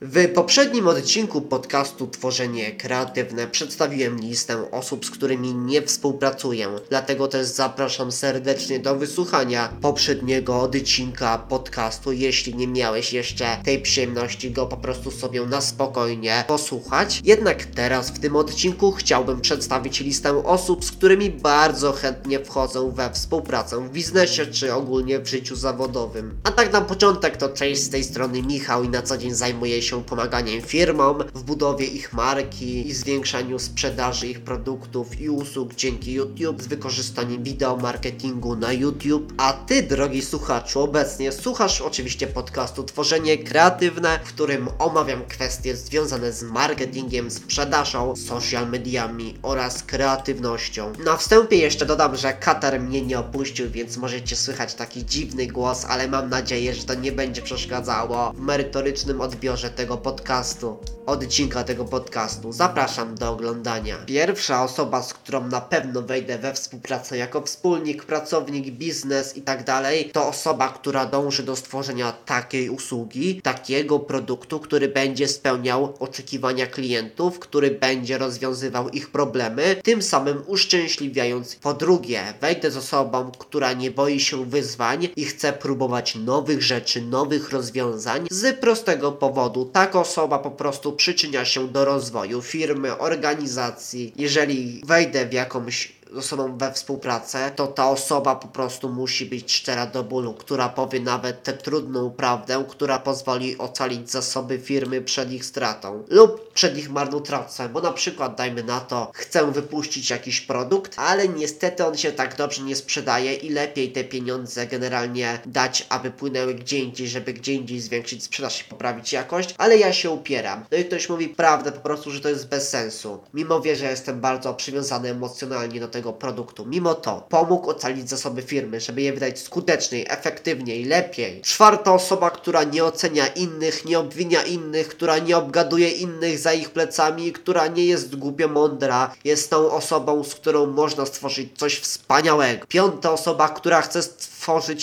W poprzednim odcinku podcastu Tworzenie Kreatywne przedstawiłem listę osób, z którymi nie współpracuję. Dlatego też zapraszam serdecznie do wysłuchania poprzedniego odcinka podcastu. Jeśli nie miałeś jeszcze tej przyjemności go po prostu sobie na spokojnie posłuchać. Jednak teraz w tym odcinku chciałbym przedstawić listę osób, z którymi bardzo chętnie wchodzą we współpracę w biznesie czy ogólnie w życiu zawodowym. A tak na początek to cześć z tej strony Michał i na co dzień zajmuję się pomaganiem firmom w budowie ich marki i zwiększaniu sprzedaży ich produktów i usług dzięki YouTube z wykorzystaniem wideo marketingu na YouTube. A ty, drogi słuchaczu, obecnie słuchasz oczywiście podcastu Tworzenie Kreatywne, w którym omawiam kwestie związane z marketingiem, sprzedażą, social mediami oraz kreatywnością. Na wstępie jeszcze dodam, że Katar mnie nie opuścił, więc możecie słychać taki dziwny głos, ale mam nadzieję, że to nie będzie przeszkadzało w merytorycznym odbiorze tego podcastu, odcinka tego podcastu. Zapraszam do oglądania. Pierwsza osoba, z którą na pewno wejdę we współpracę jako wspólnik, pracownik, biznes i tak dalej, to osoba, która dąży do stworzenia takiej usługi, takiego produktu, który będzie spełniał oczekiwania klientów, który będzie rozwiązywał ich problemy, tym samym uszczęśliwiając. Po drugie, wejdę z osobą, która nie boi się wyzwań i chce próbować nowych rzeczy, nowych rozwiązań z prostego powodu. Taka osoba po prostu przyczynia się do rozwoju firmy, organizacji. Jeżeli wejdę w jakąś osobą we współpracę, to ta osoba po prostu musi być szczera do bólu, która powie nawet tę trudną prawdę, która pozwoli ocalić zasoby firmy przed ich stratą lub przed ich marnotrawstwem, bo na przykład dajmy na to, chcę wypuścić jakiś produkt, ale niestety on się tak dobrze nie sprzedaje i lepiej te pieniądze generalnie dać, aby płynęły gdzie indziej, żeby gdzie indziej zwiększyć sprzedaż i poprawić jakość, ale ja się upieram. No i ktoś mówi prawdę po prostu, że to jest bez sensu. Mimo wie, że jestem bardzo przywiązany emocjonalnie do tego produktu. Mimo to pomógł ocalić zasoby firmy, żeby je wydać skuteczniej, efektywniej, lepiej. Czwarta osoba, która nie ocenia innych, nie obwinia innych, która nie obgaduje innych za ich plecami, która nie jest głupio mądra, jest tą osobą, z którą można stworzyć coś wspaniałego. Piąta osoba, która chce stworzyć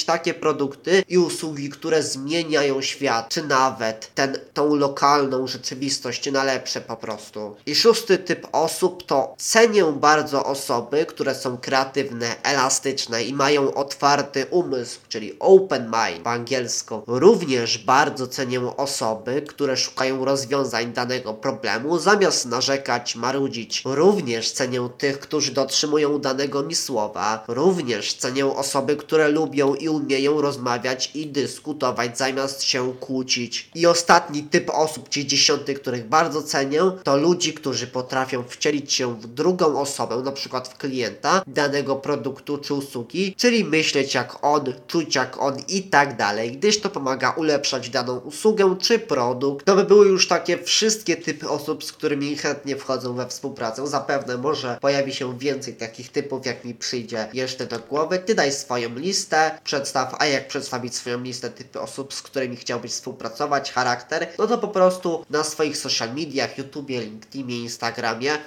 takie produkty i usługi, które zmieniają świat, czy nawet ten, tą lokalną rzeczywistość na lepsze po prostu. I szósty typ osób to cenię bardzo osoby, które są kreatywne, elastyczne i mają otwarty umysł, czyli open mind po angielsku. Również bardzo cenię osoby, które szukają rozwiązań danego problemu zamiast narzekać, marudzić. Również cenię tych, którzy dotrzymują danego mi słowa. Również cenię osoby, które lubią i umieją rozmawiać i dyskutować zamiast się kłócić. I ostatni typ osób, czyli dziesiąty, których bardzo cenię, to ludzi, którzy potrafią wcielić się w drugą osobę, na przykład w klienta danego produktu czy usługi, czyli myśleć jak on, czuć jak on i tak dalej, gdyż to pomaga ulepszać daną usługę czy produkt. To by były już takie wszystkie typy osób, z którymi chętnie wchodzą we współpracę. Zapewne może pojawi się więcej takich typów, jak mi przyjdzie jeszcze do głowy. Ty daj swoją listę, przedstaw, a jak przedstawić swoją listę typy osób, z którymi chciałbyś współpracować, charakter, no to po prostu na swoich social mediach, YouTubie, LinkedInie, Instagramie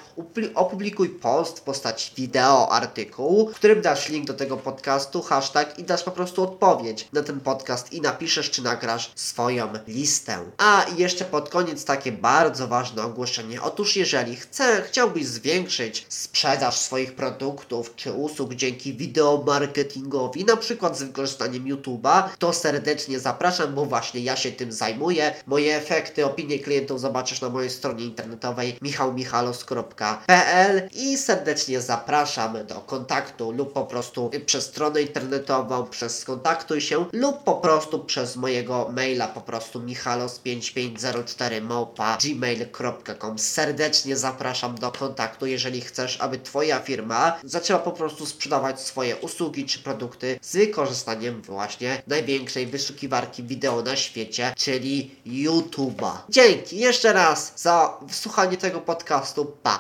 opublikuj post w postaci wideo, artykułu, w którym dasz link do tego podcastu, hashtag i dasz po prostu odpowiedź na ten podcast i napiszesz, czy nagrasz swoją listę. A i jeszcze pod koniec takie bardzo ważne ogłoszenie. Otóż jeżeli chce, chciałbyś zwiększyć sprzedaż swoich produktów czy usług dzięki wideo marketingowi, na przykład z wykorzystaniem YouTube'a, to serdecznie zapraszam, bo właśnie ja się tym zajmuję. Moje efekty, opinie klientów zobaczysz na mojej stronie internetowej michałmichalos.pl i serdecznie zapraszam do kontaktu lub po prostu przez stronę internetową, przez skontaktuj się lub po prostu przez mojego maila po prostu michalos5504 małpa gmail.com Serdecznie zapraszam do kontaktu, jeżeli chcesz, aby Twoja firma zaczęła po prostu sprzedawać swoje usługi czy produkty z wykorzystaniem właśnie największej wyszukiwarki wideo na świecie, czyli YouTube'a. Dzięki jeszcze raz za wysłuchanie tego podcastu. Pa!